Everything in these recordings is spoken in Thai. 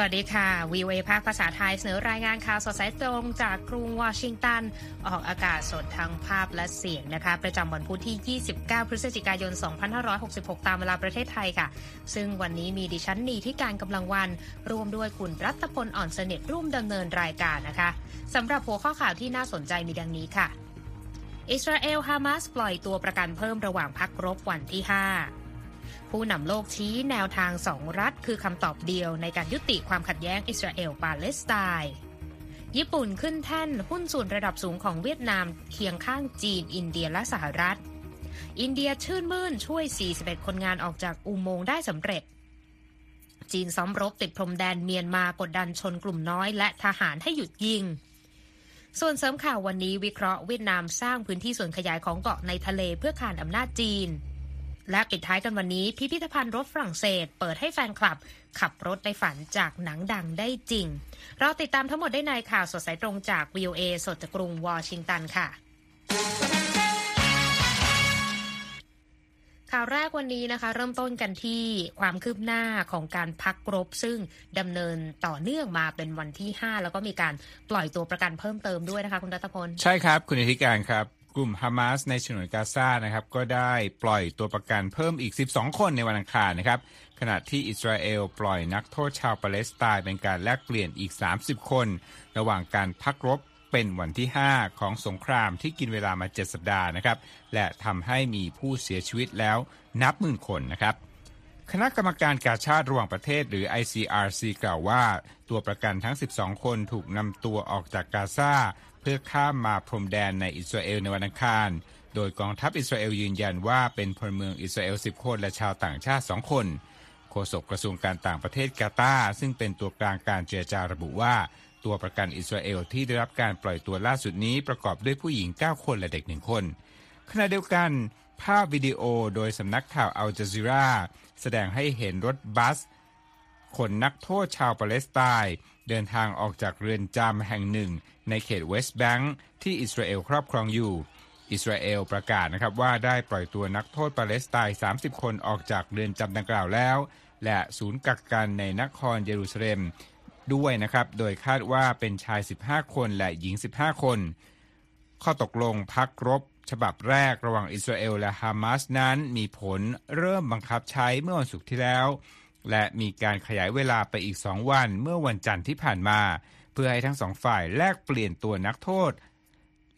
สวัสดีค่ะวีเอภาคภาษาไทยเสนอรายงานข่าวสดสายตรงจากกรุงวอชิงตัน ออกอากาศสดทั้งภาพและเสียงนะคะ ประจำวันพุธที่ 29 พฤศจิกายน 2566 ตามเวลาประเทศไทยค่ะ ซึ่งวันนี้มีดิฉันนีที่การกำลังวัน รวมด้วยคุณรัตพลอ่อนสนิทร่วมดำเนินรายการนะคะสำหรับหัวข้อข่าวที่น่าสนใจมีดังนี้ค่ะ อิสราเอลฮามาสปล่อยตัวประกันเพิ่มระหว่างพักรบวันที่ 5 ผู้นำโลกชี้แนวทางสองรัฐ คือคำตอบเดียวในการยุติความขัดแย้งอิสราเอลปาเลสไตน์ญี่ปุ่นขึ้นแท่นหุ้นส่วนระดับสูงของเวียดนามเคียงข้างจีน อินเดียและสหรัฐ อินเดียชื่นมื่นช่วย 41 คนงานออกจากอุโมงค์ได้สำเร็จ จีนซ้อมรบติดพรมแดนเมียนมากดดันชนกลุ่มน้อยและทหารให้หยุดยิง ส่วนเสริมข่าววันนี้วิเคราะห์เวียดนามสร้างพื้นที่ส่วนขยายของเกาะในทะเลเพื่อขานอำนาจจีน และปิดท้ายกันวันนี้พิพิธภัณฑ์รถฝรั่งเศส เปิดให้แฟนคลับ ขับรถในฝันจากหนังดังได้จริง เราติดตามทั้งหมดได้ในข่าวสดสายตรงจาก VOA สดจากกรุงวอชิงตันค่ะข่าวแรกวันนี้นะคะเริ่มต้นกันที่ความคืบหน้าของการพักรบ ซึ่งดำเนินต่อเนื่องมาเป็นวันที่ 5 แล้วก็มีการปล่อยตัวประกันเพิ่มเติมด้วยนะคะคุณรัตพล ใช่ครับ คุณอธิการครับ กลุ่มฮามาสในฉนวนกาซานะครับก็ได้ปล่อยตัวประกันเพิ่มอีก 12 คนในวันอังคารนะครับขณะที่อิสราเอลปล่อยนักโทษชาวปาเลสไตน์เป็นการแลกเปลี่ยนอีก 30 คน ระหว่างการพักรบเป็นวันที่ 5 ของสงครามที่กินเวลามา 7 สัปดาห์นะครับและทำให้มีผู้เสียชีวิตแล้วนับหมื่นคนนะครับคณะกรรมการกาชาติระหว่างประเทศหรือ ICRC กล่าวว่า ตัวประกันทั้ง 12 คนถูกนำตัวออกจากกาซา เพื่อข้ามมาพรมแดนในอิสราเอลในวันอังคาร โดยกองทัพอิสราเอลยืนยันว่าเป็นพลเมืองอิสราเอล 10 คนและชาวต่างชาติ 2 คนโฆษกกระทรวงการต่างประเทศกาตาร์ซึ่งเป็นตัวกลางการเจรจาระบุว่า ตัวประกันอิสราเอลที่ได้รับการปล่อยตัวล่าสุดนี้ประกอบด้วยผู้หญิง 9 คนและเด็กหนึ่งคน ขณะเดียวกัน ภาพวิดีโอโดยสำนักข่าวอัลจาซีราแสดงให้เห็นรถบัสขนนักโทษชาวปาเลสไตน์ เดินทางออกจากเรือนจำแห่งหนึ่ง ในเขตเวสต์แบงค์ที่อิสราเอลครอบครองอยู่ อิสราเอลประกาศนะครับว่าได้ปล่อยตัวนักโทษปาเลสไตน์ 30 คนออกจากเรือนจำดังกล่าวแล้ว และศูนย์กักกันในนครเยรูซาเล็มด้วยนะครับ โดยคาดว่าเป็นชาย 15 คนและหญิง 15 คน ข้อตกลงพักรบ ฉบับแรกระหว่างอิสราเอลและฮามาสนั้นมีผลเริ่มบังคับใช้เมื่อวันศุกร์ที่แล้ว และมีการขยายเวลาไปอีกสองวันเมื่อวันจันทร์ที่ผ่านมา เพื่อให้ทั้งสองฝ่ายแลกเปลี่ยนตัวนักโทษ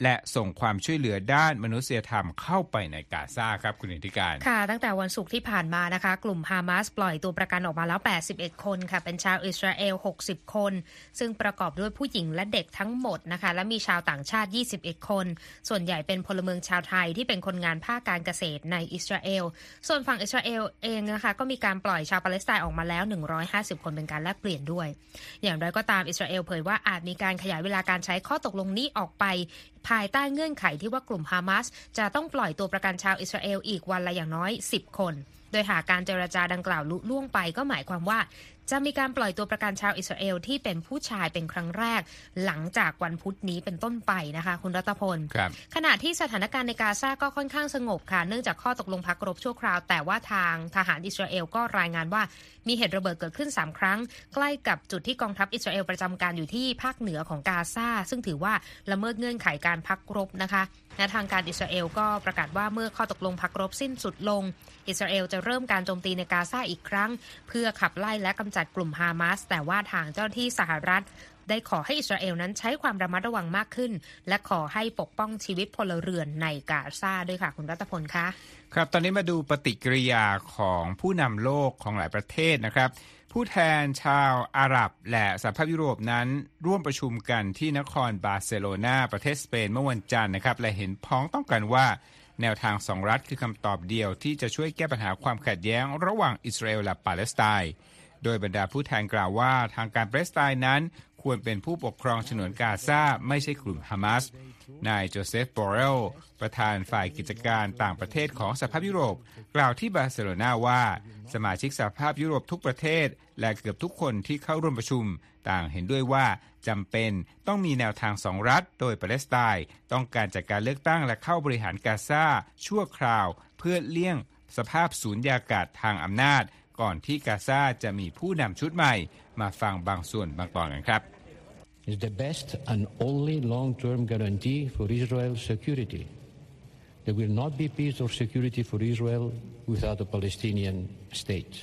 และส่งความช่วยเหลือด้านมนุษยธรรมเข้าไปในกาซาครับคุณอิทธิการ ค่ะ ตั้งแต่วันศุกร์ที่ผ่านมานะคะ กลุ่มฮามาสปล่อยตัวประกันออกมาแล้ว 81 คนค่ะ เป็นชาวอิสราเอล 60 คน ซึ่งประกอบด้วยผู้หญิงและเด็กทั้งหมดนะคะ และมีชาวต่างชาติ 21 คน ส่วนใหญ่เป็นพลเมืองชาวไทยที่เป็นคนงานภาคการเกษตรในอิสราเอล ส่วนฝั่งอิสราเอลเองนะคะก็มีการปล่อยชาวปาเลสไตน์ออกมาแล้ว 150 คนเป็นการแลกเปลี่ยนด้วย อย่างไรก็ตามอิสราเอลเผยว่าอาจมีการขยายเวลาการใช้ข้อตกลงนี้ออกไปภายใต้เงื่อนไขที่ว่ากลุ่มฮามาสจะต้องปล่อยตัวประกันชาวอิสราเอลอีกวันละอย่างน้อย 10 คน โดยหากการเจรจาดังกล่าวลุล่วงไปก็หมายความว่า จะมีการปล่อยตัวประกันชาวอิสราเอลที่เป็นผู้ชายเป็นครั้งแรก หลังจากวันพุธนี้เป็นต้นไปนะคะ คุณรัตพล ขณะที่สถานการณ์ในกาซาก็ค่อนข้างสงบค่ะ เนื่องจากข้อตกลงพักรบชั่วคราว แต่ว่าทางทหารอิสราเอลก็รายงานว่ามีเหตุระเบิดเกิดขึ้น 3 ครั้ง ใกล้กับจุดที่กองทัพอิสราเอลประจำการอยู่ที่ภาคเหนือของกาซาซึ่งถือว่าละเมิดเงื่อนไขการพักรบนะคะและทางการอิสราเอลก็ประกาศว่าเมื่อข้อตกลงพักรบสิ้นสุดลง อิสราเอลจะเริ่มการโจมตีในกาซาอีกครั้ง เพื่อขับไล่และกำจัดกลุ่มฮามาส แต่ว่าทางเจ้าหน้าที่สหรัฐได้ขอให้อิสราเอลนั้นใช้ความระมัดระวังมากขึ้น และขอให้ปกป้องชีวิตพลเรือนในกาซาด้วยค่ะ คุณรัตพลคะ ครับตอนนี้มาดูปฏิกิริยาของผู้นำโลกของหลายประเทศนะครับ ผู้แทนชาวอาหรับ และสหภาพยุโรปนั้น ร่วมประชุมกันที่นครบาร์เซโลนาประเทศสเปนเมื่อวันจันทร์นะครับ และเห็นพ้องต้องกันว่า แนวทางสองรัฐคือคำตอบเดียวที่จะช่วยแก้ปัญหาความขัดแย้งระหว่างอิสราเอลและปาเลสไตน์โดยบรรดาผู้แทนกล่าวว่าทางการปาเลสไตน์นั้น ควรเป็นผู้ปกครองฉนวนกาซาไม่ใช่กลุ่มฮามาสนายโจเซฟบอเรลประธานฝ่ายกิจการต่างประเทศของสหภาพยุโรป กล่าวที่บาร์เซโลนาว่า สมาชิกสหภาพยุโรปทุกประเทศ และเกือบทุกคนที่เข้าร่วมประชุม ต่างเห็นด้วยว่าจำเป็นต้องมีแนวทางสองรัฐ โดยปาเลสไตน์ต้องการจัดการเลือกตั้งและเข้าบริหารกาซาชั่วคราว เพื่อเลี่ยงสภาพสุญญากาศทางอำนาจ ก่อนที่กาซาจะมีผู้นำชุดใหม่ มาฟังบางส่วนบางตอนกันครับ is the best and only long-term guarantee for Israel's security. There will not be peace or security for Israel without a Palestinian state.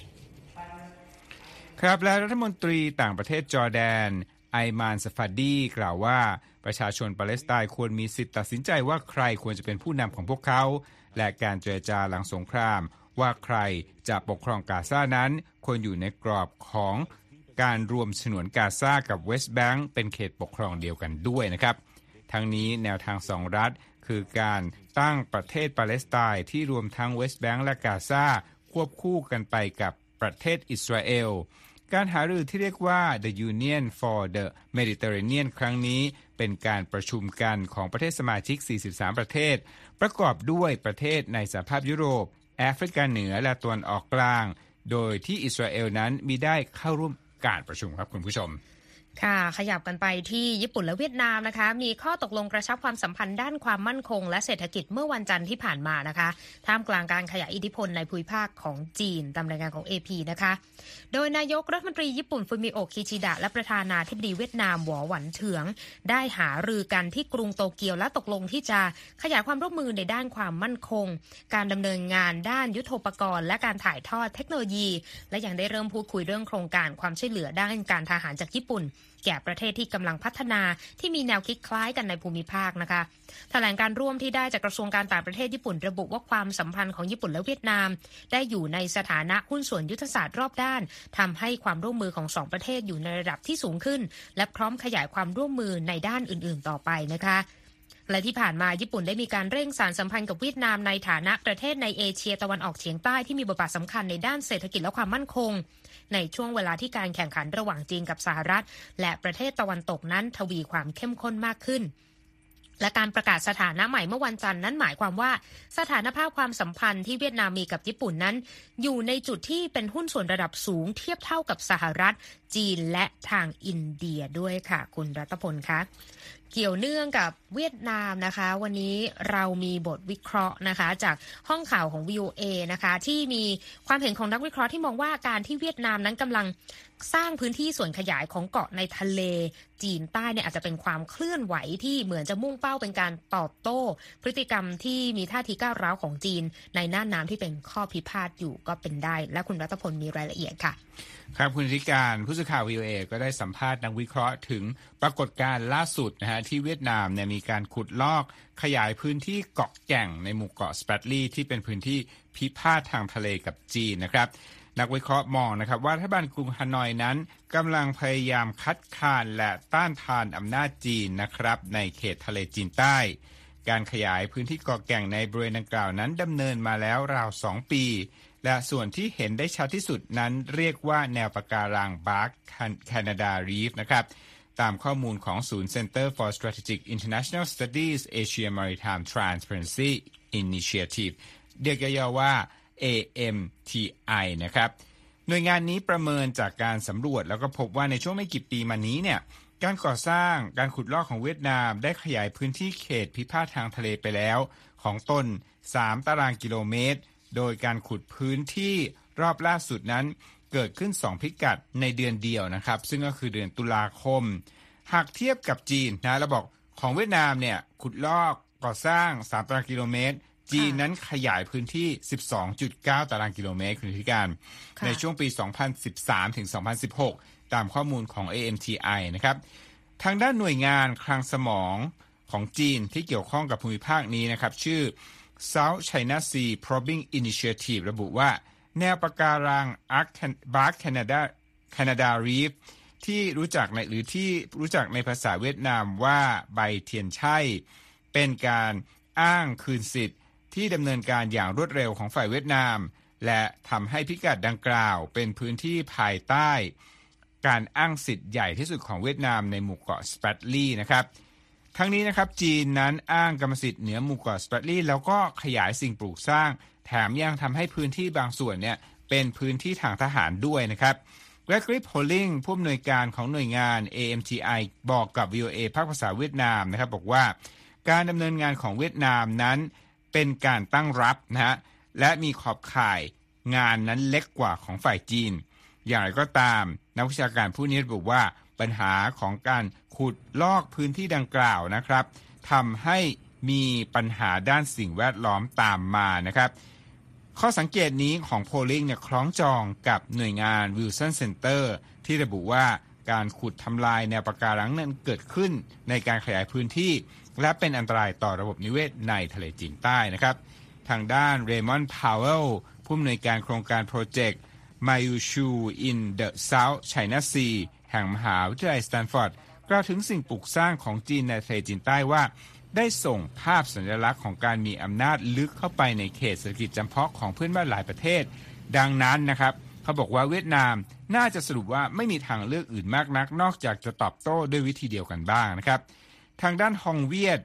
ครับและรัฐมนตรีต่างประเทศจอร์แดน ไอมานสฟัดดีกล่าวว่า ประชาชนปาเลสไตน์ควรมีสิทธิ์ตัดสินใจว่าใครควรจะเป็นผู้นำของพวกเขา และการเจรจาหลังสงคราม ว่าใครจะปกครองกาซานั้น ควรอยู่ในกรอบของการรวมฉนวนกาซากับเวสต์แบงก์เป็นเขตปกครองเดียวกันด้วยนะครับ ทั้งนี้แนวทางสองรัฐ คือการตั้งประเทศปาเลสไตน์ที่รวมทั้งเวสต์แบงก์และกาซาควบคู่กันไปกับประเทศอิสราเอล การหารือที่เรียกว่า The Union for the Mediterranean ครั้งนี้เป็นการประชุมกันของประเทศสมาชิก 43 ประเทศ ประกอบด้วยประเทศในสหภาพยุโรป แอฟริกาเหนือและตะวันออกกลาง โดยที่อิสราเอลนั้นมีได้เข้าร่วมการประชุมครับคุณผู้ชม ค่ะขยับกันไปที่ญี่ปุ่นและเวียดนามนะคะ มีข้อตกลงกระชับความสัมพันธ์ด้านความมั่นคง และเศรษฐกิจเมื่อวันจันทร์ที่ผ่านมานะคะ ท่ามกลางการขยายอิทธิพลในภูมิภาคของจีนตามรายงานของ AP นะคะ โดยนายกรัฐมนตรีญี่ปุ่นฟูมิโอะคิชิดะและประธานาธิบดีเวียดนามหวอหวันเถือง ได้หารือกันที่กรุงโตเกียวและตกลงที่จะขยายความร่วมมือในด้านความมั่นคง การดำเนินงานด้านยุทโธปกรณ์ และการถ่ายทอดเทคโนโลยี และยังได้เริ่มพูดคุยเรื่องโครงการความช่วยเหลือด้านการทหารจากญี่ปุ่น แก่ประเทศที่กำลังพัฒนาที่มีแนวคิดคล้ายกันในภูมิภาคนะคะแถลงการร่วมที่ได้จากกระทรวงการต่างประเทศญี่ปุ่นระบุว่าความสัมพันธ์ของญี่ปุ่นและเวียดนาม ได้อยู่ในสถานะหุ้นส่วนยุทธศาสตร์รอบด้านทำให้ความร่วมมือของสองประเทศอยู่ในระดับที่สูงขึ้น และพร้อมขยายความร่วมมือในด้านอื่น ๆ ต่อไปนะคะ และที่ผ่านมาญี่ปุ่นได้มีการเร่งสารสัมพันธ์กับเวียดนามในฐานะประเทศในเอเชียตะวันออกเฉียงใต้ที่มีบทบาทสำคัญในด้านเศรษฐกิจและความมั่นคง ในช่วงเวลาที่การแข่งขันระหว่างจีนกับสหรัฐ และประเทศตะวันตกนั้นทวีความเข้มข้นมากขึ้นและการประกาศสถานะใหม่เมื่อวันจันทร์นั้นหมายความว่า สถานภาพความสัมพันธ์ที่เวียดนามมีกับญี่ปุ่นนั้น อยู่ในจุดที่เป็นหุ้นส่วนระดับสูงเทียบเท่ากับสหรัฐ จีนและทางอินเดียด้วยค่ะ คุณรัตพลคะเกี่ยวเนื่องกับเวียดนามนะคะ วันนี้เรามีบทวิเคราะห์นะคะ จากห้องข่าวของ VOA นะคะ ที่มีความเห็นของนักวิเคราะห์ที่มองว่าการที่เวียดนามนั้นกำลังสร้างพื้นที่ส่วนขยายของเกาะในทะเล จีนใต้เนี่ยอาจจะเป็นความเคลื่อนไหวที่เหมือนจะมุ่งเป้าเป็นการตอบโต้ พฤติกรรมที่มีท่าทีก้าวร้าวของจีน ในน่านน้ำที่เป็นข้อพิพาทอยู่ก็เป็นได้ และคุณรัตพลมีรายละเอียดค่ะ ครับคุณธิการผู้สื่อข่าว VOA ก็ได้สัมภาษณ์นักวิเคราะห์ถึงปรากฏการณ์ล่าสุดนะฮะที่เวียดนามเนี่ยมีการขุดลอกขยายพื้นที่เกาะแก่งในหมู่เกาะสเปตลีที่เป็นพื้นที่พิพาททางทะเลกับจีนนะครับนักวิเคราะห์มองนะครับว่ารัฐบาลกรุงฮานอยนั้นกำลังพยายามคัดค้านและต้านทานอำนาจจีนนะครับในเขตทะเลจีนใต้ การขยายพื้นที่เกาะแก่งในบริเวณดังกล่าวนั้นดำเนินมาแล้วราวสองปี และส่วนที่เห็นได้ชัดที่สุดนั้นเรียกว่าแนวปะการังบาร์กแคนาดารีฟนะครับ ตามข้อมูลของศูนย์ Center for Strategic International Studies Asia Maritime Transparency Initiative เรียกย่อๆว่า AMTI นะครับหน่วยงานนี้ประเมินจากการสำรวจแล้วก็พบว่าในช่วงไม่กี่ปีมานี้เนี่ยการก่อสร้างการขุดลอกของเวียดนาม ได้ขยายพื้นที่เขตพิพาททางทะเลไปแล้ว ของตน 3 ตารางกิโลเมตร โดยการขุดพื้นที่รอบล่าสุดนั้นเกิดขึ้น 2 พิกัดในเดือนเดียวนะครับ ซึ่งก็คือเดือนตุลาคม หากเทียบกับจีนนะเราบอกของเวียดนามเนี่ยขุดลอกก่อสร้าง 3 ตารางกิโลเมตร จีนนั้นขยายพื้นที่ 12.9 ตารางกิโลเมตรคุณธิการค่ะในช่วงปี 2013 ถึง 2016 ตามข้อมูลของ AMTI นะครับ ทางด้านหน่วยงานคลังสมองของจีนที่เกี่ยวข้องกับภูมิภาคนี้นะครับ ชื่อ South China Sea Probing Initiative ระบุว่า แนวปะการัง Bark Canada Canada Reef ที่รู้จักในหรือที่รู้จักในภาษาเวียดนามว่าใบเทียนไช่เป็นการอ้างคืนสิทธิ์ที่ดำเนินการอย่างรวดเร็วของฝ่ายเวียดนาม และทำให้พิกัดดังกล่าวเป็นพื้นที่ภายใต้ การอ้างสิทธิ์ใหญ่ที่สุดของเวียดนามในหมู่เกาะสเปตลีนะครับ ทั้งนี้นะครับจีนนั้นอ้างกรรมสิทธิ์เหนือหมู่เกาะสเปตลีแล้วก็ขยายสิ่งปลูกสร้าง แถมยังทำให้พื้นที่บางส่วนเนี่ยเป็นพื้นที่ทางทหารด้วยนะครับแกรกริปโฮลลิงผู้อำนวยการของหน่วยงาน AMTI บอกกับ VOA ภาคภาษาเวียดนามนะครับบอกว่าการดำเนินงานของเวียดนามนั้นเป็นการตั้งรับนะฮะและมีขอบข่ายงานนั้นเล็กกว่าของฝ่ายจีน อย่างไรก็ตามนักวิชาการผู้นี้ระบุว่า ปัญหาของการขุดลอกพื้นที่ดังกล่าวนะครับทำให้มีปัญหาด้านสิ่งแวดล้อมตามมานะครับ ข้อสังเกตนี้ของโพลิงเนี่ยคล้องจองกับหน่วยงาน Wilson Center ที่ระบุว่าการขุดทำลายแนวปะการังนั้นเกิดขึ้นในการขยายพื้นที่ และเป็นอันตรายต่อระบบนิเวศในทะเลจีนใต้นะครับ ทางด้านเรมอนพาวเวลผู้อำนวยการโครงการโปรเจกต์ m y u s h u in the South China Sea แห่งมหาวิทยาลัยสแตนฟอร์ดกล่าวถึงสิ่งปลูกสร้างของจีนในทะเลจีนใต้ว่า ได้ส่งภาพสัญลักษณ์ของการมีอำนาจลึกเข้าไปในเขตเศรษฐกิจจำเพาะของเพื่อนบ้านหลายประเทศ ดังนั้นนะครับเขาบอกว่าเวียดนามน่าจะสรุปว่าไม่มีทางเลือกอื่นมากนัก นอกจากจะตอบโต้ด้วยวิธีเดียวกันบ้างนะครับ ทางด้านฮองเวียด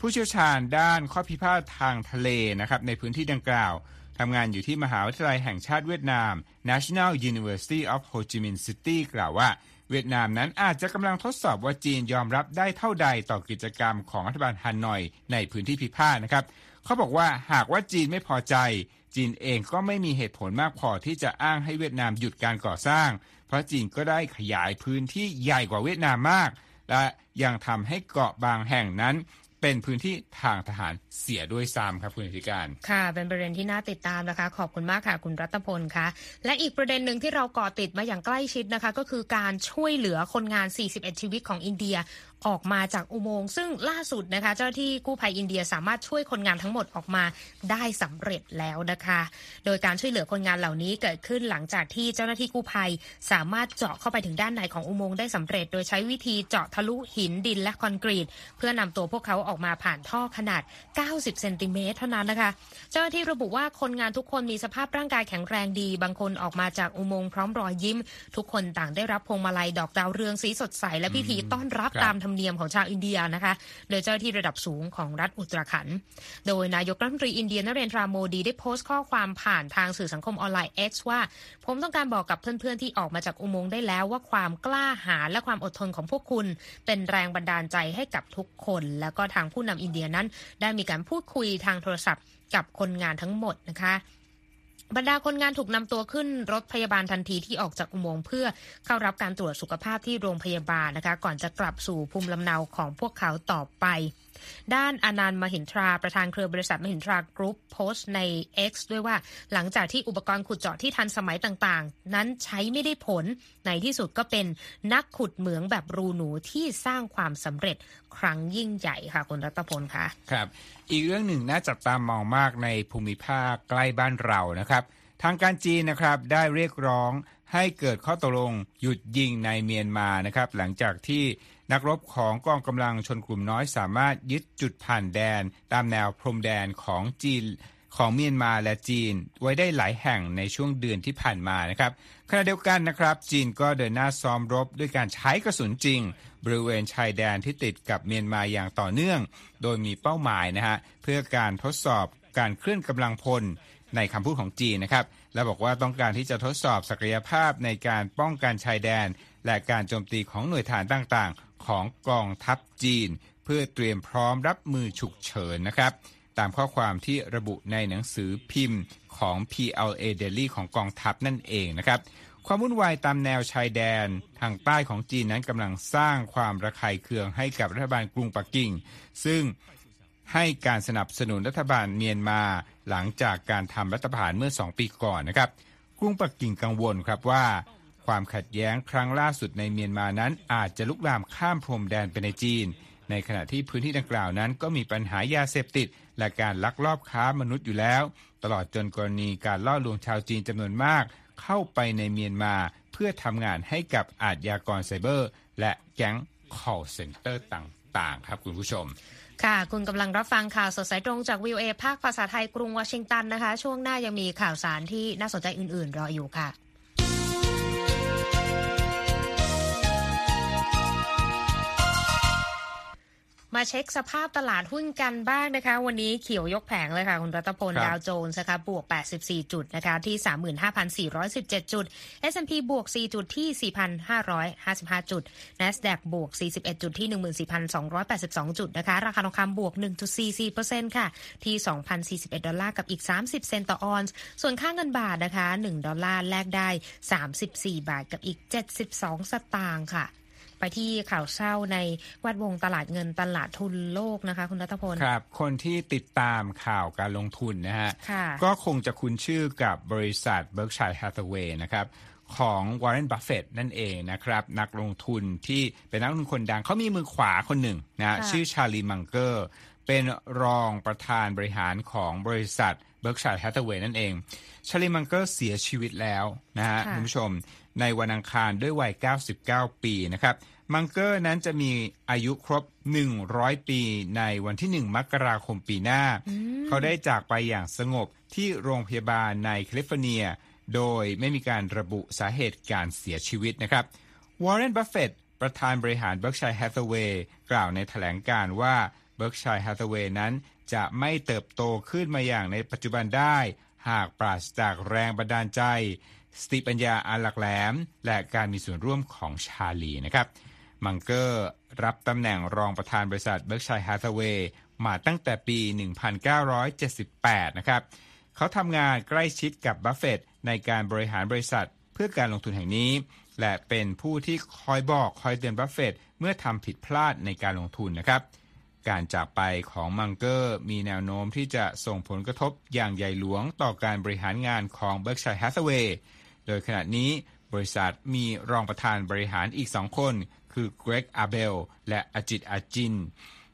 ผู้เชี่ยวชาญด้านข้อพิพาททางทะเลนะครับในพื้นที่ดังกล่าวทำงานอยู่ที่มหาวิทยาลัยแห่งชาติเวียดนาม National University of Ho Chi Minh City กล่าวว่า เวียดนามนั้นอาจจะกำลังทดสอบว่าจีนยอมรับได้เท่าใดต่อกิจกรรมของรัฐบาลฮานอยในพื้นที่พิพาทนะครับ เขาบอกว่าหากว่าจีนไม่พอใจ จีนเองก็ไม่มีเหตุผลมากพอที่จะอ้างให้เวียดนามหยุดการก่อสร้าง เพราะจีนก็ได้ขยายพื้นที่ใหญ่กว่าเวียดนามมาก และยังทำให้เกาะบางแห่งนั้น เป็นพื้นที่ทางทหารเสียด้วยซ้ำครับคุณธิการ ค่ะ เป็นประเด็นที่น่าติดตามนะคะ ขอบคุณมากค่ะ คุณรัตพลคะและอีกประเด็นหนึ่งที่เราก่อติดมาอย่างใกล้ชิดนะคะ ก็คือการช่วยเหลือคนงาน 41 ชีวิตของอินเดีย ออกมาจากอุโมงค์ซึ่งล่าสุดนะคะ เจ้าที่กู้ภัยอินเดียสามารถช่วยคนงานทั้งหมดออกมาได้สำเร็จแล้วนะคะ โดยการช่วยเหลือคนงานเหล่านี้เกิดขึ้นหลังจากที่เจ้าหน้าที่กู้ภัยสามารถเจาะเข้าไปถึงด้านในของอุโมงค์ได้สำเร็จ โดยใช้วิธีเจาะทะลุหินดินและคอนกรีต เพื่อนำตัวพวกเขาออกมาผ่านท่อขนาด 90 เซนติเมตรเท่านั้นนะคะ เจ้าหน้าที่ระบุว่าคนงานทุกคนมีสภาพร่างกายแข็งแรงดี บางคนออกมาจากอุโมงค์พร้อมรอยยิ้ม ทุกคนต่างได้รับพวงมาลัยดอกดาวเรืองสีสดใสและพิธีต้อนรับตามธรรมเนียมของชาวอินเดียนะคะ โดยเจ้าหน้าที่ระดับสูงของรัฐอุตราขันโดยนายกรัฐมนตรีอินเดียนเรนทราโมดีได้โพสต์ข้อความผ่านทางสื่อสังคมออนไลน์ X ว่า ผมต้องการบอกกับเพื่อนๆที่ออกมาจากอุโมงค์ได้แล้วว่าความกล้าหาญและความอดทนของพวกคุณ เป็นแรงบันดาลใจให้กับทุกคน แล้วก็ทางผู้นำอินเดียนั้น ได้มีการพูดคุยทางโทรศัพท์กับคนงานทั้งหมดนะคะ บรรดาคนงานถูกนำตัวขึ้นรถพยาบาลทันทีที่ออกจากอุโมงค์เพื่อเข้ารับการตรวจสุขภาพที่โรงพยาบาลนะคะ ก่อนจะกลับสู่ภูมิลำเนาของพวกเขาต่อไป ด้านอนันต์มหินทราประธานเครือบริษัทมหินทรากรุ๊ปโพสต์ใน X ด้วยว่าหลังจากที่อุปกรณ์ขุดเจาะที่ทันสมัยต่างๆ นั้นใช้ไม่ได้ผลในที่สุดก็เป็นนักขุดเหมืองแบบรูหนูที่สร้างความสำเร็จครั้งยิ่งใหญ่ค่ะคุณรัตพลคะครับ อีกเรื่องหนึ่งน่าจับตามองมากในภูมิภาคใกล้บ้านเรานะครับ ทางการจีนนะครับได้เรียกร้อง ให้เกิดข้อตกลงหยุดยิงในเมียนมานะครับหลังจากที่นักรบของกองกำลังชนกลุ่มน้อยสามารถยึดจุดผ่านแดน ตามแนวพรมแดนของจีนของเมียนมาและจีน ไว้ได้หลายแห่งในช่วงเดือนที่ผ่านมานะครับขณะเดียวกันนะครับ จีนก็เดินหน้าซ้อมรบด้วยการใช้กระสุนจริง บริเวณชายแดนที่ติดกับเมียนมาอย่างต่อเนื่อง โดยมีเป้าหมายนะฮะเพื่อการทดสอบการเคลื่อนกำลังพลในคำพูดของจีนนะครับ และบอกว่าต้องการที่จะทดสอบศักยภาพในการป้องกันชายแดน และการโจมตีของหน่วยฐานต่างๆ ของกองทัพจีน เพื่อเตรียมพร้อมรับมือฉุกเฉินนะครับ ตามข้อความที่ระบุในหนังสือพิมพ์ของ PLA Daily ของกองทัพนั่นเองนะครับ ความวุ่นวายตามแนวชายแดน ทางใต้ของจีนนั้นกำลังสร้างความระคายเคืองให้กับรัฐบาลกรุงปักกิ่ง ซึ่งให้การสนับสนุนรัฐบาลเมียนมา หลังจากการทำรัฐประหารเมื่อ 2 ปีก่อนนะครับ กรุงปักกิ่งกังวลครับว่า ความขัดแย้งครั้งล่าสุดในเมียนมานั้น อาจจะลุกลามข้ามพรมแดนไปในจีน ในขณะที่พื้นที่ดังกล่าวนั้น ก็มีปัญหายาเสพติด และการลักลอบค้ามนุษย์อยู่แล้ว ตลอดจนกรณีการล่อลวงชาวจีนจำนวนมาก เข้าไปในเมียนมาเพื่อทำงานให้กับอาชญากรไซเบอร์ และแก๊ง call center ต่างๆ ครับคุณผู้ชม ค่ะ คุณกำลังรับฟังข่าวสดสายตรงจากวิวเอภาคภาษาไทยกรุงวอชิงตันนะคะ ช่วงหน้ายังมีข่าวสารที่น่าสนใจอื่น ๆ รออยู่ค่ะ มาเช็คสภาพตลาดหุ้นกันบ้างนะคะ วันนี้เขียวยกแผงเลยค่ะ คุณรัตพลครับดาวโจนส์นะคะบวก 84 จุดนะคะที่ 35,417 จุด S&P บวก 4 จุดที่ 4,555 จุด NASDAQ บวก 41 จุดที่ 14,282 จุดนะคะ ราคาทองคำบวก 1.44%ค่ะที่ 2,041 ดอลลาร์กับอีก 30 เซนต์ต่อออนซ์ส่วนค่าเงินบาทนะคะ 1 ดอลลาร์แลกได้ 34 บาทกับอีก 72 สตางค์ค่ะ ไปที่ข่าวเศร้าในแวดวงตลาดเงินตลาดทุนโลกนะคะ คุณรัตพลครับ คนที่ติดตามข่าวการลงทุนนะฮะค่ะก็คงจะคุ้นชื่อกับบริษัท Berkshire Hathaway นะครับของ Warren Buffett นั่นเองนะครับ นักลงทุนที่เป็นนักลงทุนคนดังเขามีมือขวาคนหนึ่งนะค่ะชื่อชาลีมังเกอร์ เป็นรองประธานบริหารของบริษัท Berkshire Hathaway นั่นเองชาร์ลีมังเกอร์เสียชีวิตแล้วนะฮะค่ะคุณผู้ชม ในวันอังคารด้วยวัย 99 ปีนะครับมังเกอร์นั้นจะมีอายุครบ 100 ปีในวันที่ 1 มกราคมปีหน้า เขาได้จากไปอย่างสงบที่โรงพยาบาลในแคลิฟอร์เนีย โดยไม่มีการระบุสาเหตุการเสียชีวิตนะครับวอร์เรนบัฟเฟตประธานบริหาร Berkshire Hathaway กล่าวในแถลงการณ์ว่า Berkshire Hathaway นั้นจะไม่เติบโตขึ้นมาอย่างในปัจจุบันได้ หากปราศจากแรงบันดาลใจ สติปัญญาอันหลักแหลม และการมีส่วนร่วมของชาร์ลีนะครับมังเกอร์รับตำแหน่งรองประธานบริษัท Berkshire Hathaway มาตั้งแต่ปี 1978 นะครับ เขาทำงานใกล้ชิดกับบัฟเฟตในการบริหารบริษัทเพื่อการลงทุนแห่งนี้ และเป็นผู้ที่คอยบอกคอยเตือนบัฟเฟตเมื่อทำผิดพลาดในการลงทุนนะครับ การจากไปของมังเกอร์มีแนวโน้มที่จะส่งผลกระทบอย่างใหญ่หลวงต่อการบริหารงานของ Berkshire Hathaway โดยขณะนี้บริษัทมีรองประธานบริหารอีกสองคน คือเกรกอาเบล และอาจิต เจน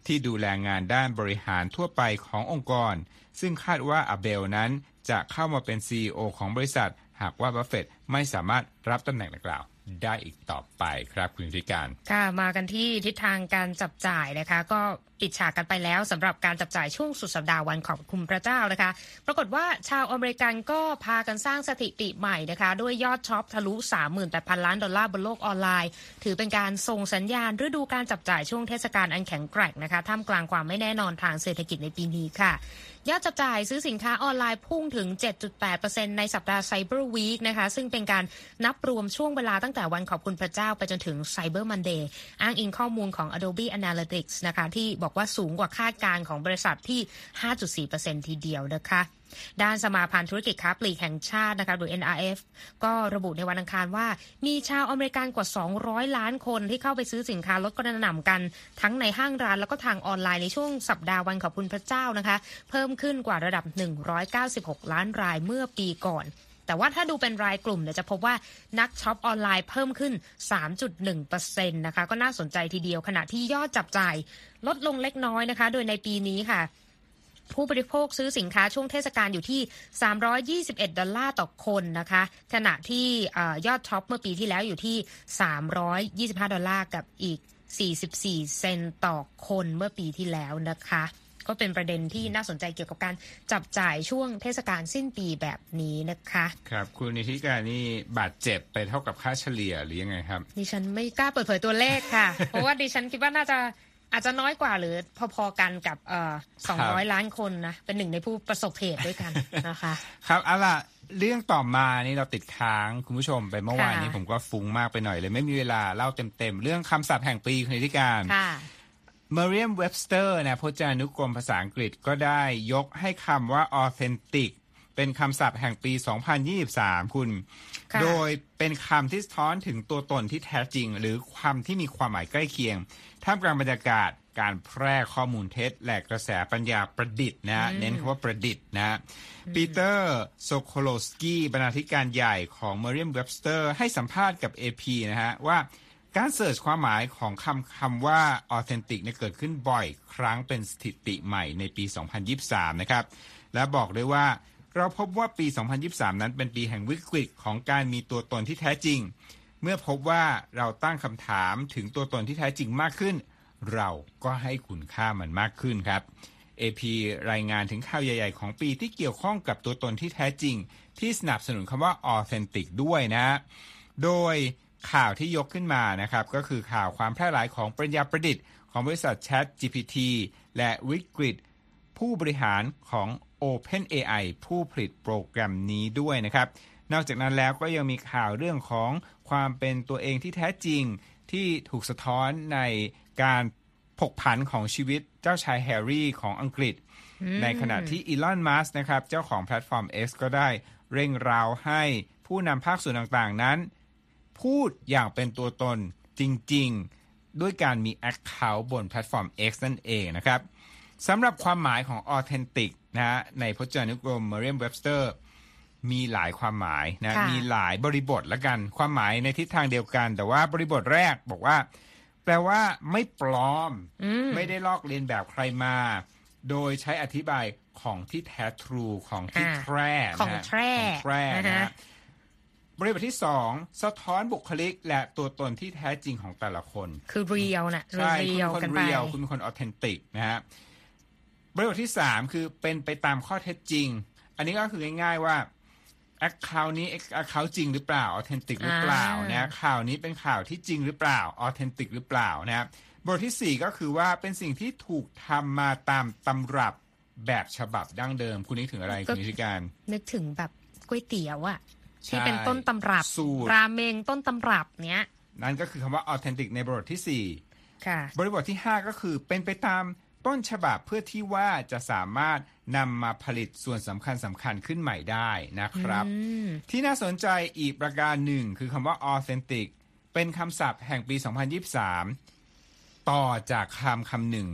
ที่ดูแลงานด้านบริหารทั่วไปขององค์กร ซึ่งคาดว่าอาเบลนั้นจะเข้ามาเป็น CEO ของบริษัท หากว่าบัฟเฟตไม่สามารถรับตำแหน่งดังกล่าวได้อีกต่อไปครับคุณธิการ ค่ะ มากันที่ทิศทางการจับจ่ายนะคะก็ ปิดฉากกันไปแล้วสำหรับการจับจ่ายช่วงสุดสัปดาห์วันขอบคุณพระเจ้านะคะ ปรากฏว่าชาวอเมริกันก็พากันสร้างสถิติใหม่นะคะ ด้วยยอดช็อปทะลุ 38,000 ล้านดอลลาร์บนโลกออนไลน์ ถือเป็นการส่งสัญญาณฤดูการจับจ่ายช่วงเทศกาลอันแข็งแกร่งนะคะท่ามกลางความไม่แน่นอนทางเศรษฐกิจในปีนี้ค่ะยอดจับจ่ายซื้อสินค้าออนไลน์พุ่งถึง 7.8%ในสัปดาห์ Cyber Week นะคะ ซึ่งเป็นการนับรวมช่วงเวลาตั้งแต่วันขอบคุณพระเจ้าไปจนถึง Cyber Monday อ้างอิงข้อมูลของ Adobe Analytics นะคะที่บอกว่าสูงกว่าคาดการณ์ของบริษัทที่ 5.4%ทีเดียวนะคะด้านสมาพันธ์ธุรกิจค้าปลีกแห่งชาตินะคะหรือ NRF ก็ระบุในวันอังคารว่า มีชาวอเมริกันกว่า 200 ล้านคนที่เข้าไปซื้อสินค้าลดกระหน่ำกัน ทั้งในห้างร้านแล้วก็ทางออนไลน์ในช่วงสัปดาห์วันขอบคุณพระเจ้านะคะ เพิ่มขึ้นกว่าระดับ 196 ล้านรายเมื่อปีก่อน แต่ว่าถ้าดูเป็นรายกลุ่มเนี่ยจะพบว่านักช็อปออนไลน์เพิ่มขึ้น 3.1%นะคะก็น่าสนใจทีเดียวขณะที่ยอดจับจ่ายลดลงเล็กน้อยนะคะ โดยในปีนี้ค่ะผู้บริโภคซื้อสินค้าช่วงเทศกาลอยู่ที่ 321 ดอลลาร์ต่อคนนะคะ ขณะที่ยอดช็อปเมื่อปีที่แล้วอยู่ที่ 325 ดอลลาร์กับอีก 44 เซนต์ต่อคนเมื่อปีที่แล้วนะคะ ก็เป็นประเด็นที่น่าสนใจเกี่ยวกับการจับจ่ายช่วงเทศกาลสิ้นปีแบบนี้นะคะ ครับ คุณนิธิการนี่บาดเจ็บไปเท่ากับค่าเฉลี่ยหรือยังไงครับ ดิฉันไม่กล้าเปิดเผยตัวเลขค่ะ เพราะว่าดิฉันคิดว่าน่าจะอาจจะน้อยกว่าหรือพอๆกันกับเอ่อครับ200ล้านคนนะ เป็นหนึ่งในผู้ประสบเหตุด้วยกันนะคะ ครับเอาล่ะเรื่องต่อมานี่เราติดค้างคุณผู้ชมไปเมื่อวานนี้ค่ะผมก็ฟุ้งมากไปหน่อยเลย ไม่มีเวลาเล่าเต็มๆเรื่องคำศัพท์แห่งปีคุณนิธิการค่ะ Merriam Webster นะพจนานุกรมภาษาอังกฤษก็ได้ยกให้คำว่า authentic เป็นคำศัพท์แห่งปี 2023 คุณค่ะโดยเป็นคำที่สะท้อนถึงตัวตนที่แท้จริง หรือคำที่มีความหมายใกล้เคียง ท่ามกลางบรรยากาศการแพร่ข้อมูลเท็จ และกระแสปัญญาประดิษฐ์นะ เน้นคำว่าประดิษฐ์นะปีเตอร์โซโคโลสกี้บรรณาธิการใหญ่ของ Merriam Webster ให้สัมภาษณ์กับ AP นะฮะว่า การเสิร์ชความหมายของคำคำว่า authentic เนี่ยเกิดขึ้นบ่อยครั้งเป็นสถิติใหม่ในปี 2023 นะครับ และบอกด้วยว่าเราพบว่าปี 2023 นั้นเป็นปีแห่งวิกฤตของการมีตัวตนที่แท้จริง เมื่อพบว่าเราตั้งคำถามถึงตัวตนที่แท้จริงมากขึ้น เราก็ให้คุณค่ามันมากขึ้นครับ AP รายงานถึงข่าวใหญ่ ๆ ของปีที่เกี่ยวข้องกับตัวตนที่แท้จริง ที่สนับสนุนคำว่า authentic ด้วยนะ โดย ข่าวที่ยกขึ้นมานะครับก็คือข่าวความแพร่หลายของปริญญาประดิษฐ์ของบริษัท Chat GPT และวิกฤตผู้บริหารของ OpenAI ผู้ผลิตโปรแกรมนี้ด้วยนะครับ นอกจากนั้นแล้วก็ยังมีข่าวเรื่องของความเป็นตัวเองที่แท้จริงที่ถูกสะท้อนในการผกผันของชีวิตเจ้าชายแฮร์รี่ของอังกฤษ ในขณะที่อีลอน มัสก์นะครับ เจ้าของแพลตฟอร์ม X ก็ได้เร่งเร้าให้ผู้นำภาคส่วนต่างๆ นั้น พูดอย่างเป็นตัวตนจริงๆ ด้วยการมี account บนแพลตฟอร์ม X นั่นเองนะครับสำหรับความหมายของ authentic นะฮะในพจนานุกรม Merriam-Webster มีหลายความหมายนะค่ะมีหลายบริบทละกัน ความหมายในทิศทางเดียวกัน แต่ว่าบริบทแรกบอกว่า แปลว่าไม่ปลอมไม่ได้ลอกเลียนแบบใครมา โดยใช้อธิบายของที่แท้ทรูของที่อ่าแท้นะฮะของแท้ของแท้นะนะฮะฮะ บริบทที่สองสะท้อนบุคลิกและตัวตนที่แท้จริงของแต่ละคน คือเรียวน่ะใช่เรียวคุณกัเป็นนไปเรียวคุณเป็นคนออเทนติกนะฮะบริบทที่สามคือเป็นไปตามข้อเท็จจริง อันนี้ก็คือง่ายๆว่าแอคเคาท์นี้แอคเคาท์จริงหรือเปล่าออเทนติกหรือเปล่าอ่านนะข่าวนี้เป็นข่าวที่จริงหรือเปล่าออเทนติกหรือเปล่านะครับบทที่สี่ก็คือว่าเป็นสิ่งที่ถูกทำมาตามตำรับแบบฉบับดั้งเดิม คุณนึกถึงอะไรคุณนิติการ นึกถึงแบบก๋วยเตี๋ยวอะใช่ ที่เป็นต้นตำรับสูตรราเมงต้นตำรับเนี้ย นั่นก็คือคำว่าออเทนติกในบทที่สี่ค่ะ บริบทที่ 5 ก็คือเป็นไปตามต้นฉบับเพื่อที่ว่าจะสามารถนำมาผลิตส่วนสำคัญสำคัญขึ้นใหม่ได้นะครับ ที่น่าสนใจอีกประการหนึ่งคือคำว่า authentic เป็นคำศัพท์แห่งปี 2023 ต่อจากคำคำหนึ่ง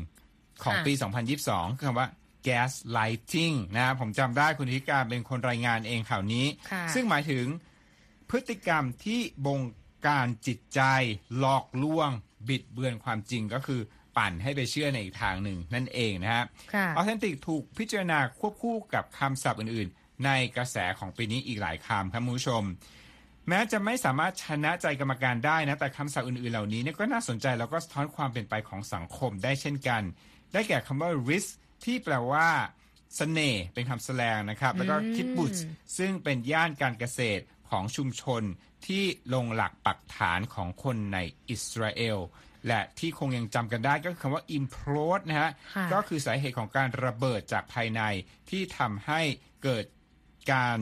ของปี 2022 คือคำว่า gaslighting นะครับผมจำได้คุณธิการเป็นคนรายงานเองข่าวนี้ค่ะซึ่งหมายถึงพฤติกรรมที่บงการจิตใจหลอกลวง บิดเบือนความจริงก็คือปั่นให้ไปเชื่อในอีกทางหนึ่งนั่นเองนะฮะค่ะออเทนติกถูกพิจารณาควบคู่กับคำศัพท์อื่น ๆ ในกระแสของปีนี้อีกหลายคำครับคุณผู้ชม แม้จะไม่สามารถชนะใจกรรมการได้นะ แต่คำศัพท์อื่น ๆ เหล่านี้เนี่ยก็น่าสนใจแล้วก็สะท้อนความเป็นไปของสังคมได้เช่นกัน ได้แก่คำว่า risk ที่แปลว่าเสน่ห์เป็นคำแสลงนะครับ แล้วก็คิดบุตซึ่งเป็นย่านการเกษตรของชุมชนที่ลงหลักปักฐานของคนในอิสราเอลและที่คงยังจำกันได้ก็คือคำว่า implode นะฮะค่ะก็คือสาเหตุของการระเบิดจากภายในที่ทำให้เกิดการ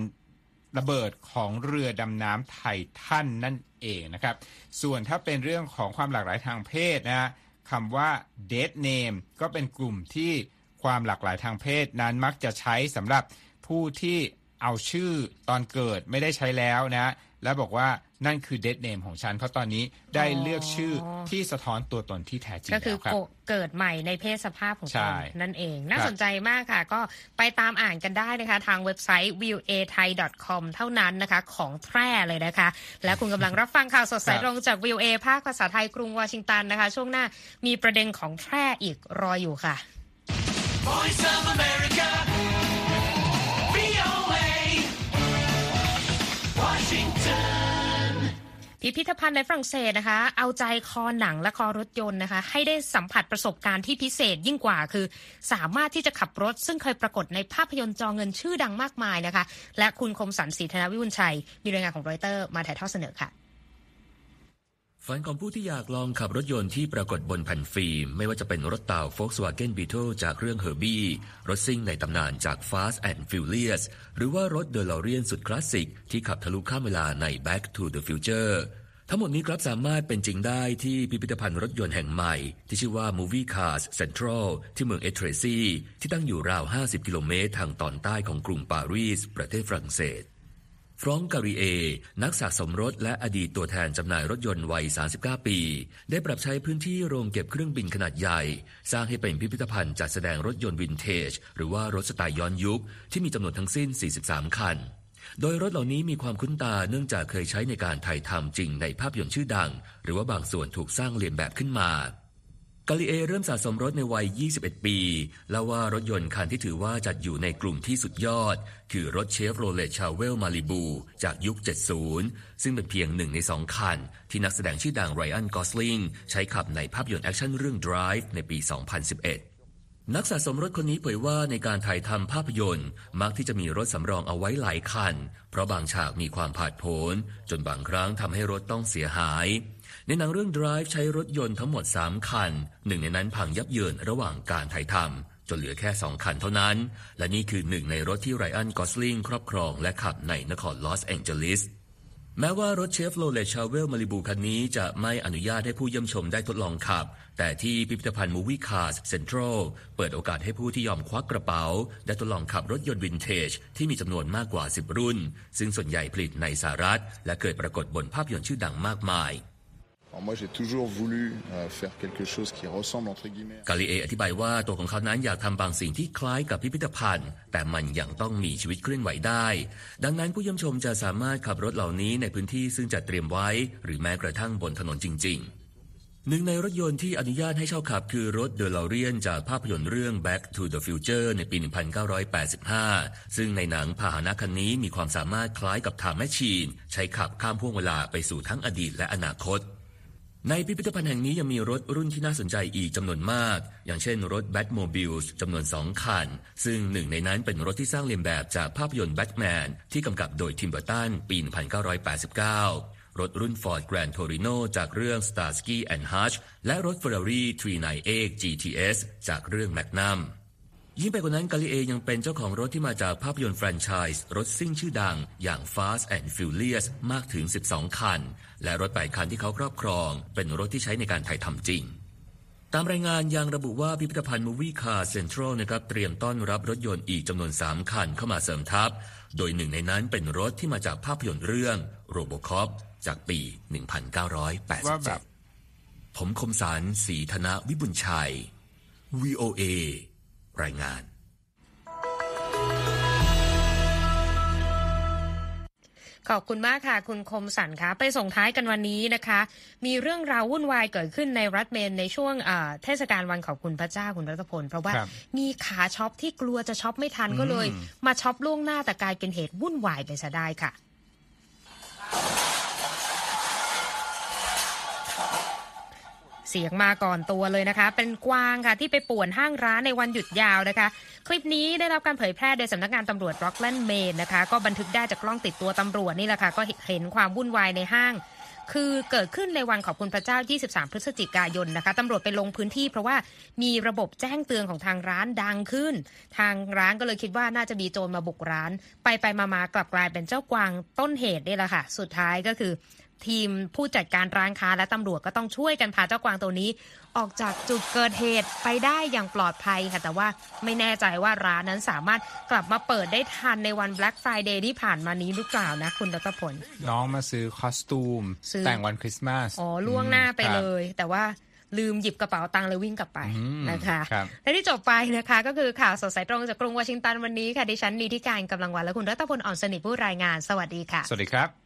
ระเบิดของเรือดำน้ำไททันนั่นเองนะครับ ส่วนถ้าเป็นเรื่องของความหลากหลายทางเพศนะฮะคำว่า dead name ก็เป็นกลุ่มที่ ความหลากหลายทางเพศนั้นมักจะใช้สำหรับผู้ที่เอาชื่อตอนเกิดไม่ได้ใช้แล้วนะ แล้วบอกว่านั่นคือ dead name ของฉันเพราะตอนนี้ได้เลือกชื่อที่สะท้อนตัวตนที่แท้จริงก็คือแล้วครับโกเกิดใหม่ในเพศสภาพของใช่ตนนั่นเอง น่าครับสนใจมากค่ะ ก็ไปตามอ่านกันได้นะคะ ทางเว็บไซต์ viewai.com เท่านั้นนะคะ ของแท้เลยนะคะ และคุณกำลังรับฟังข่าวสดสายตรงจาก VOA ภาคภาษาไทยกรุงวอชิงตันนะคะ ช่วงหน้ามีประเด็นของแท้อีกรออยู่ค่ะ Voice of America. VOA. Washington. พิพิธภัณฑ์ในฝรั่งเศสนะคะ เอาใจคอหนังและคอรถยนต์นะคะ ให้ได้สัมผัสประสบการณ์ที่พิเศษยิ่งกว่าคือ สามารถที่จะขับรถ ซึ่งเคยปรากฏในภาพยนตร์จอเงินชื่อดังมากมายนะคะ และคุณคมสันศรีธนวิบุญชัย มีรายงานของรอยเตอร์มาถ่ายทอดเสนอค่ะ ฝันของผู้ที่อยากลองขับรถยนต์ที่ปรากฏบนแผ่นฟิล์ม ไม่ว่าจะเป็นรถเต่า Volkswagen Beetle จากเรื่อง Herbie รถซิ่งในตำนานจาก Fast and Furious หรือว่ารถ DeLorean สุดคลาสสิก ที่ขับทะลุข้ามเวลาใน Back to the Future ทั้งหมดนี้ครับสามารถเป็นจริงได้ที่พิพิธภัณฑ์รถยนต์แห่งใหม่ ที่ชื่อว่า Movie Cars Central ที่เมืองเอเทรชีที่ตั้งอยู่ราว 50 กิโลเมตรทางตอนใต้ของกรุงปารีส ประเทศฝรั่งเศส ฟรองก์กาลิเอ นักสะสมรถและอดีตตัวแทนจำหน่ายรถยนต์วัย 39 ปี ได้ปรับใช้พื้นที่โรงเก็บเครื่องบินขนาดใหญ่ สร้างให้เป็นพิพิธภัณฑ์จัดแสดงรถยนต์วินเทจ หรือว่ารถสไตล์ย้อนยุค ที่มีจำนวนทั้งสิ้น 43 คัน โดยรถเหล่านี้มีความคุ้นตาเนื่องจากเคยใช้ในการถ่ายทำจริงในภาพยนตร์ชื่อดัง หรือว่าบางส่วนถูกสร้างเลียนแบบขึ้นมา กาลิเอเริ่มสะสมรถในวัย 21 ปีเล่าว่ารถยนต์คันที่ถือว่าจัดอยู่ในกลุ่มที่สุดยอด คือรถเชฟโรเลต Chevelle Malibu จากยุค 70 ซึ่งเป็นเพียงหนึ่งในสองคัน ที่นักแสดงชื่อดังไรอันกอสลิงใช้ขับในภาพยนตร์แอคชั่นเรื่อง Drive ในปี 2011นักสะสมรถคนนี้เผยว่าในการถ่ายทำภาพยนตร์มักที่จะมีรถสำรองเอาไว้หลายคัน เพราะบางฉากมีความผาดโผนจนบางครั้งทำให้รถต้องเสียหาย ในหนังเรื่อง Drive ใช้รถยนต์ทั้งหมด 3 คัน หนึ่งในนั้นพังยับเยินระหว่างการถ่ายทำจนเหลือแค่ 2 คันเท่านั้น และนี่คือหนึ่งในรถที่ไรอันกอสลิงครอบครองและขับในนครลอสแองเจลิสแม้ว่ารถเชฟโรเลต Chevelle Malibu คันนี้จะไม่อนุญาตให้ผู้เยี่ยมชมได้ทดลองขับ แต่ที่พิพิธภัณฑ์ Movie Cars Central เปิดโอกาสให้ผู้ที่ยอมควักกระเป๋า ได้ทดลองขับรถยนต์วินเทจ ที่มีจำนวนมากกว่า 10 รุ่น ซึ่งส่วนใหญ่ผลิตในสหรัฐ และเคยปรากฏบนภาพยนตร์ชื่อดังมากมาย กาลิเออธิบายว่าตัวของเขานั้นอยากทำบางสิ่งที่คล้ายกับพิพิธภัณฑ์ แต่มันยังต้องมีชีวิตเคลื่อนไหวได้ ดังนั้นผู้เยี่ยมชมจะสามารถขับรถเหล่านี้ในพื้นที่ซึ่งจัดเตรียมไว้ หรือแม้กระทั่งบนถนนจริง ๆหนึ่งในรถยนต์ที่อนุญาตให้เช่าขับคือรถเดล o เรียนจากภาพยนตร์เรื่อง Back to the Future ในปี 1985 ซึ่งในหนังพาหนะคันนี้มีความสามารถคล้ายกับ Time Machine ใช้ขับข้ามห้วงเวลาไปสู่ทั้งอดีตและอนาคต ในพิพิธภัณฑ์แห่งนี้ยังมีรถรุ่นที่น่าสนใจอีกจำนวนมาก อย่างเช่นรถ Batmobiles จำนวนสองคัน ซึ่งหนึ่งในนั้นเป็นรถที่สร้างเลียนแบบจากภาพยนตร์แบทแมนที่กำกับโดยทิมเบอร์ตันปี 1989 รถรุ่น Ford Grand Torino จากเรื่อง Starsky and Hutch และรถ Ferrari 398 GTS จากเรื่อง Magnum ยิ่งไปกว่านั้นกาลิเอยังเป็นเจ้าของรถที่มาจากภาพยนตร์แฟรนไชส์รถซิ่งชื่อดัง อย่าง Fast and Furious มากถึง 12 คัน และรถ8คันที่เขาครอบครอง เป็นรถที่ใช้ในการถ่ายทำจริง ตามรายงานยังระบุว่าพิพิธภัณฑ์ Movie Car Central นะครับเตรียมต้อนรับรถยนต์อีกจำนวน 3 คันเข้ามาเสริมทัพ โดยหนึ่งในนั้นเป็นรถที่มาจากภาพยนตร์เรื่อง Robocop จากปีว่าแบบ1987 ผมคมสารสีธนวิบุญชัย VOA รายงาน ขอบคุณมากค่ะ คุณคมสันคะไปส่งท้ายกันวันนี้นะคะ มีเรื่องราววุ่นวายเกิดขึ้นในรัฐเมนในช่วงอ่าเทศกาลวันขอบคุณพระเจ้าคุณรัตพล เพราะว่าครับมีขาช็อปที่กลัวจะช็อปไม่ทันก็เลย มาช็อปล่วงหน้าแต่กลายเป็นเหตุวุ่นวายไปซะได้ค่ะ เสียงมาก่อนตัวเลยนะคะ เป็นกวางค่ะที่ไปป่วนห้างร้านในวันหยุดยาวนะคะ คลิปนี้ได้รับการเผยแพร่โดยสำนักงานตำรวจร็อกแลนด์เมนนะคะ ก็บันทึกได้จากกล้องติดตัวตำรวจนี่แหละค่ะ ก็เห็นความวุ่นวายในห้าง คือเกิดขึ้นในวันขอบคุณพระเจ้า 23 พฤศจิกายนนะคะตำรวจไปลงพื้นที่เพราะว่ามีระบบแจ้งเตือนของทางร้านดังขึ้น ทางร้านก็เลยคิดว่าน่าจะมีโจรมาบุกร้าน ไปไปมามากลับกลายเป็นเจ้ากวางต้นเหตุนี่แหละค่ะ สุดท้ายก็คือ ทีมผู้จัดการร้านค้าและตำรวจก็ต้องช่วยกันพาเจ้ากวางตัวนี้ ออกจากจุดเกิดเหตุไปได้อย่างปลอดภัยค่ะ แต่ว่าไม่แน่ใจว่าร้านนั้นสามารถกลับมาเปิดได้ทันในวัน Black Friday ที่ผ่านมานี้หรือเปล่านะคุณดรพล น้องมาซื้อคอสตูมซื้อแต่งวันคริสต์มาส อ๋อ ล่วงหน้าไปครับเลย แต่ว่าลืมหยิบกระเป๋าตังค์เลยวิ่งกลับไปอืมนะคะครับและที่จบไปนะคะก็คือข่าวสดสายตรงจากกรุงวอชิงตันวันนี้ค่ะดิฉันนีทิการกำลังวันและคุณรัตพลอ่อนสนิทผู้รายงาน สวัสดีค่ะ สวัสดีครับ